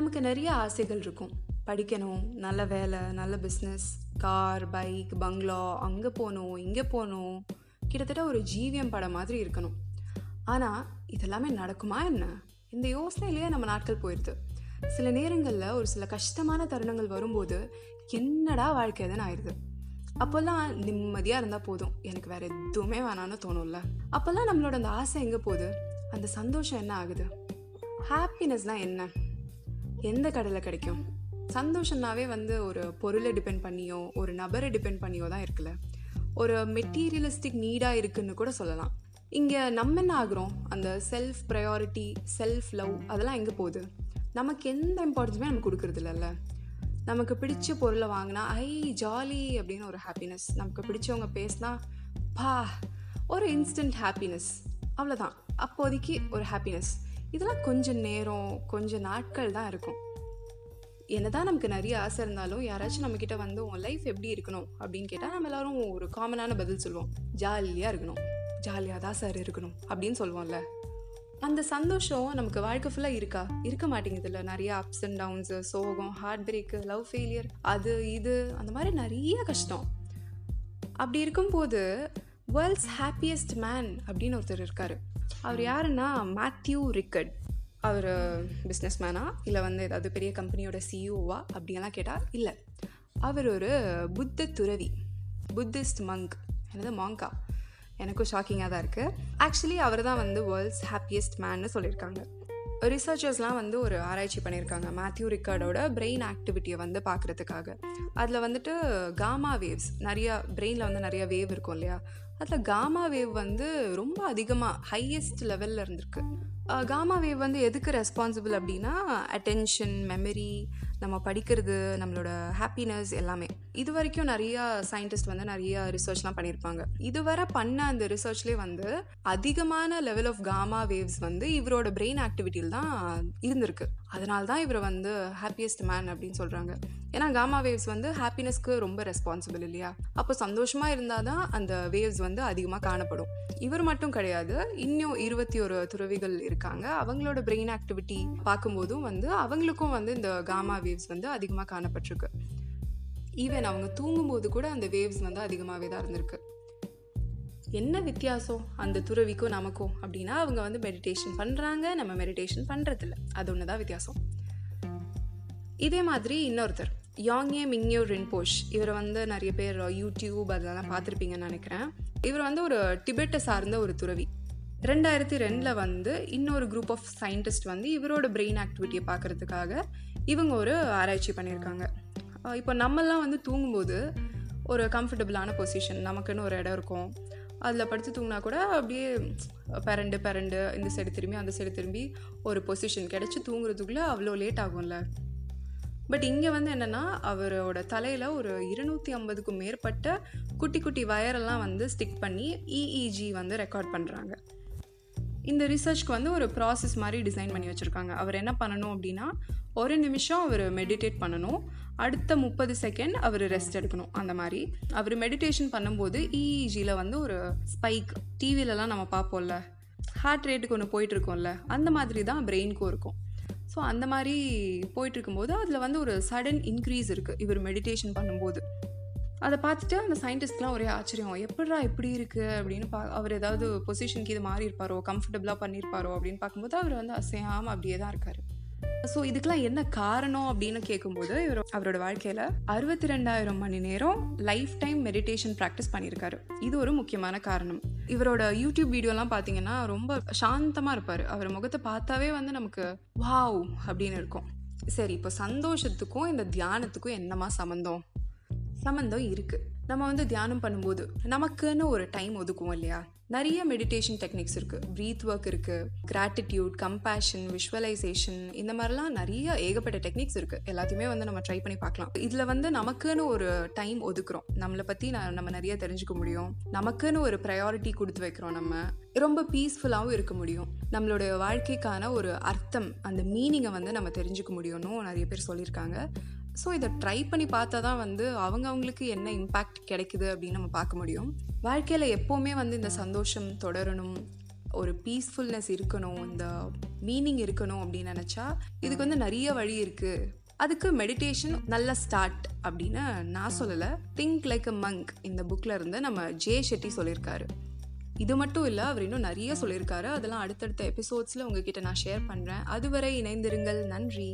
நமக்கு நிறைய ஆசைகள் இருக்கும். படிக்கணும் நல்ல வேலை நல்ல பிஸ்னஸ் கார் பைக் பங்களா அங்கே போகணும் இங்கே போகணும். கிட்டத்தட்ட ஒரு ஜீவியம் படம் மாதிரி இருக்கணும். ஆனால் இதெல்லாமே நடக்குமா என்ன? இந்த யோசனையிலேயே நம்ம நாட்கள் போயிடுது சில நேரங்களில் ஒரு சில கஷ்டமான தருணங்கள் வரும்போது என்னடா வாழ்க்கை எதுன்னு ஆயிடுது அப்போல்லாம் நிம்மதியாக இருந்தால் போதும். எனக்கு வேறு எதுவுமே வேணான்னு தோணும்ல. அப்போல்லாம் நம்மளோட அந்த ஆசை எங்கே போகுது? அந்த சந்தோஷம் என்ன ஆகுது? ஹாப்பினஸ்னால் என்ன? எந்த கடையில் கிடைக்கும்? சந்தோஷம்னாவே வந்து ஒரு பொருளை டிபெண்ட் பண்ணியோ ஒரு நபரை டிபெண்ட் பண்ணியோ தான் இருக்குல்ல. ஒரு மெட்டீரியலிஸ்டிக் நீடாக இருக்குன்னு கூட சொல்லலாம். இங்கே நம்ம என்ன ஆகுறோம்? அந்த செல்ஃப் ப்ரையாரிட்டி செல்ஃப் லவ் அதெல்லாம் எங்கே போகுது? நமக்கு எந்த இம்பார்ட்டன்ஸுமே நம்ம கொடுக்குறது இல்லைல்ல. நமக்கு பிடிச்ச பொருளை வாங்கினா ஐ ஜாலி அப்படின்னு ஒரு ஹாப்பினஸ் நமக்கு பிடிச்சவங்க பேசினா பா ஒரு இன்ஸ்டன்ட் ஹாப்பினஸ் அவ்வளோதான் அப்போதைக்கு ஒரு ஹாப்பினஸ் இதெல்லாம் கொஞ்சம் நேரம் கொஞ்சம் நாட்கள் தான் இருக்கும். என்னதான் நமக்கு நிறைய ஆசை இருந்தாலும் யாராச்சும் நம்மக்கிட்ட வந்து உன் லைஃப் எப்படி இருக்கணும்? அப்படின்னு கேட்டால் நம்ம எல்லாரும் ஒரு காமனான பதில் சொல்லுவோம். ஜாலியாக இருக்கணும். ஜாலியாக தான் சார் இருக்கணும். அப்படின்னு சொல்லுவோம்ல. அந்த சந்தோஷம் நமக்கு வாழ்க்கை ஃபுல்லாக இருக்கா? இருக்க மாட்டேங்குதுல்ல. நிறைய அப்ஸ் அண்ட் டவுன்ஸு சோகம் ஹார்ட் பிரேக்கு லவ் ஃபெயிலியர் அது இது அந்த மாதிரி நிறைய கஷ்டம். அப்படி இருக்கும்போது வேர்ல்ட்ஸ் ஹாப்பியஸ்ட் மேன் அப்படின்னு ஒருத்தர் இருக்கார். அவர் யாருன்னா மேத்யூ ரிக்கர்ட் அவர் பிஸ்னஸ் மேனா இல்லை வந்து ஏதாவது பெரிய கம்பெனியோட சிஇஓவா அப்படியெல்லாம் கேட்டால் இல்லை. அவர் ஒரு புத்த துறவி. புத்திஸ்ட் மங்க் என்னது மாங்கா எனக்கும் ஷாக்கிங்காக தான் இருக்குது ஆக்சுவலி அவர் தான் வந்து வேர்ல்ட்ஸ் ஹாப்பியஸ்ட் மேன்னு சொல்லியிருக்காங்க. ரிசர்ச்சர்ஸ்லாம் வந்து ஒரு ஆராய்ச்சி பண்ணியிருக்காங்க மேத்யூ ரிக்கார்டோட பிரெயின் ஆக்டிவிட்டியை வந்து பார்க்குறதுக்காக. அதில் வந்துட்டு காமா வேவ்ஸ் நிறையா பிரெயினில் வந்து நிறையா வேவ் இருக்கும் இல்லையா? அதில் காமா வேவ் வந்து ரொம்ப அதிகமாக ஹையஸ்ட் லெவலில் இருந்திருக்கு. காமா வேவ் வந்து எதுக்கு ரெஸ்பான்சிபிள் அப்படின்னா அட்டென்ஷன் மெமரி நம்ம படிக்கிறது நம்மளோட ஹாப்பினஸ் எல்லாமே. இது வரைக்கும் நிறையா சயின்டிஸ்ட் வந்து நிறைய ரிசர்ச்லாம் பண்ணியிருப்பாங்க இதுவரை பண்ண அந்த ரிசர்ச்லேயே வந்து அதிகமான லெவல் ஆஃப் காமா வேவ்ஸ் வந்து இவரோட பிரெயின் ஆக்டிவிட்டியில் தான் இருந்திருக்கு. அதனால தான் இவரை வந்து ஹாப்பியஸ்ட் மேன் அப்படின்னு சொல்கிறாங்க ஏன்னா காமா வேவ்ஸ் வந்து ஹாப்பினஸ்க்கு ரொம்ப ரெஸ்பான்சிபிள் இல்லையா? அப்போ சந்தோஷமாக இருந்தால் தான் அந்த வேவ்ஸ் வந்து அதிகமாக காணப்படும். இவர் மட்டும் கிடையாது இன்னும் இருபத்தி ஒரு துறவிகள் இருக்காங்க. அவங்களோட பிரெயின் ஆக்டிவிட்டி பார்க்கும்போதும் வந்து அவங்களுக்கும் வந்து இந்த காமா வேவ்ஸ் வந்து அதிகமாக காணப்பட்டிருக்கு. ஈவன் அவங்க தூங்கும்போது கூட அந்த வேவ்ஸ் வந்து அதிகமாகவே தான் இருந்திருக்கு. என்ன வித்தியாசம் அந்த துறவிக்கும் நமக்கும் அப்படின்னா அவங்க வந்து மெடிடேஷன் பண்ணுறாங்க நம்ம மெடிடேஷன் பண்ணுறதில்ல அது ஒன்று தான் வித்தியாசம். இதே மாதிரி இன்னொருத்தர் யாங்கே மிங்யோ ரின்போஷ் இவரை வந்து நிறைய பேர் யூடியூப் அதெல்லாம் பார்த்துருப்பீங்கன்னு நினைக்கிறேன். இவர் வந்து ஒரு டிபெட்டை சார்ந்த ஒரு துறவி. ரெண்டாயிரத்தி ரெண்டில் வந்து இன்னொரு குரூப் ஆஃப் சயின்டிஸ்ட் வந்து இவரோட பிரெயின் ஆக்டிவிட்டியை பார்க்குறதுக்காக இவங்க ஒரு ஆராய்ச்சி பண்ணியிருக்காங்க. இப்போ நம்மெல்லாம் வந்து தூங்கும்போது ஒரு கம்ஃபர்டபுளான பொசிஷன் நமக்குன்னு ஒரு இடம் இருக்கும். அதில் படுத்து தூங்கினா கூட அப்படியே பரண்டு பரண்டு இந்த சைடு திரும்பி அந்த சைடு திரும்பி ஒரு பொசிஷன் கிடச்சி தூங்குறதுக்குள்ளே அவ்வளோ லேட் ஆகும்ல. பட் இங்கே வந்து என்னென்னா அவரோட தலையில் ஒரு இருநூற்றி ஐம்பதுக்கும் மேற்பட்ட குட்டி குட்டி வயரெல்லாம் வந்து ஸ்டிக் பண்ணி இஇஜி வந்து ரெக்கார்ட் பண்ணுறாங்க இந்த ரிசர்ச்க்கு வந்து ஒரு ப்ராசஸ் மாதிரி டிசைன் பண்ணி வச்சுருக்காங்க. அவர் என்ன பண்ணணும் அப்படின்னா ஒரு நிமிஷம் அவர் மெடிடேட் பண்ணணும். அடுத்த முப்பது செகண்ட் அவர் ரெஸ்ட் எடுக்கணும். அந்த மாதிரி. அவர் மெடிடேஷன் பண்ணும்போது இஇஜியில் வந்து ஒரு ஸ்பைக் டிவிலலாம் நம்ம பார்ப்போம்ல. ஹார்ட் ரேட்டுக்கு ஒன்று போயிட்டுருக்கோம்ல. அந்த மாதிரி தான் பிரெயினுக்கும் இருக்கும். ஸோ அந்த மாதிரி போயிட்டுருக்கும்போது அதில் வந்து ஒரு சடன் இன்க்ரீஸ் இருக்குது இவர் மெடிடேஷன் பண்ணும்போது. அதை பார்த்துட்டு அந்த சயின்டிஸ்ட்லாம் ஒரே ஆச்சரியம். எப்படா இப்படி இருக்குது அப்படின்னு பா அவர் ஏதாவது பொசிஷனுக்கு இது மாறி இருப்பாரோ கம்ஃபர்டபுளாக பண்ணியிருப்பாரோ அப்படின்னு பார்க்கும்போது அவர் வந்து அசையாமல் அப்படியே தான் இருக்கார். ஸோ இதுக்கெல்லாம் என்ன காரணம் அப்படின்னு கேட்கும்போது இவர் அவரோட வாழ்க்கையில் அறுபத்தி ரெண்டாயிரம் மணி நேரம் லைஃப் டைம் மெடிடேஷன் ப்ராக்டிஸ் பண்ணியிருக்காரு இது ஒரு முக்கியமான காரணம். இவரோட யூடியூப் வீடியோலாம் பார்த்தீங்கன்னா ரொம்ப சாந்தமாக இருப்பார். அவர் முகத்தை பார்த்தாவே வந்து நமக்கு வாவ்! அப்படின்னு இருக்கும். சரி இப்போ சந்தோஷத்துக்கும் இந்த தியானத்துக்கும் என்னமா சம்மந்தம் சம்மந்தம் இருக்குது நம்ம வந்து தியானம் பண்ணும்போது நமக்குன்னு ஒரு டைம் ஒதுக்குவோம் இல்லையா? நிறைய மெடிடேஷன் டெக்னிக்ஸ் இருக்குது ப்ரீத் ஒர்க் இருக்குது கிராட்டிடியூட் கம்பேஷன் விஷுவலைசேஷன் இந்த மாதிரிலாம் நிறைய ஏகப்பட்ட டெக்னிக்ஸ் இருக்குது எல்லாத்தையுமே வந்து நம்ம ட்ரை பண்ணி பார்க்கலாம். இதில் வந்து நமக்குன்னு ஒரு டைம் ஒதுக்குறோம். நம்மளை பற்றி நம்ம நிறைய தெரிஞ்சுக்க முடியும். நமக்குன்னு ஒரு ப்ரையாரிட்டி கொடுத்து வைக்கிறோம் நம்ம. ரொம்ப பீஸ்ஃபுல்லாகவும் இருக்க முடியும். நம்மளுடைய வாழ்க்கைக்கான ஒரு அர்த்தம் அந்த மீனிங்கை வந்து நம்ம தெரிஞ்சுக்க முடியும்னு நிறைய பேர் சொல்லியிருக்காங்க. ஸோ இதை ட்ரை பண்ணி பார்த்தா தான் வந்து அவங்க அவங்களுக்கு என்ன இம்பேக்ட் கிடைக்குது அப்படின்னு நம்ம பார்க்க முடியும். வாழ்க்கையில் எப்போவுமே வந்து இந்த சந்தோஷம் தொடரணும் ஒரு பீஸ்ஃபுல்னஸ் இருக்கணும் இந்த மீனிங் இருக்கணும் அப்படின்னு நினச்சா இதுக்கு வந்து நிறைய வழி இருக்குது அதுக்கு மெடிடேஷன் நல்ல ஸ்டார்ட் அப்படின்னு நான் சொல்லலை. திங்க் லைக் அ மங்க் இந்த புக்கில் இருந்து நம்ம ஜே ஷெட்டி சொல்லியிருக்காரு. இது மட்டும் இல்லை அவர் இன்னும் நிறைய சொல்லியிருக்காரு. அதெல்லாம் அடுத்தடுத்த எபிசோட்ஸில் உங்ககிட்ட நான் ஷேர் பண்ணுறேன் அதுவரை இணைந்திருங்கள். நன்றி.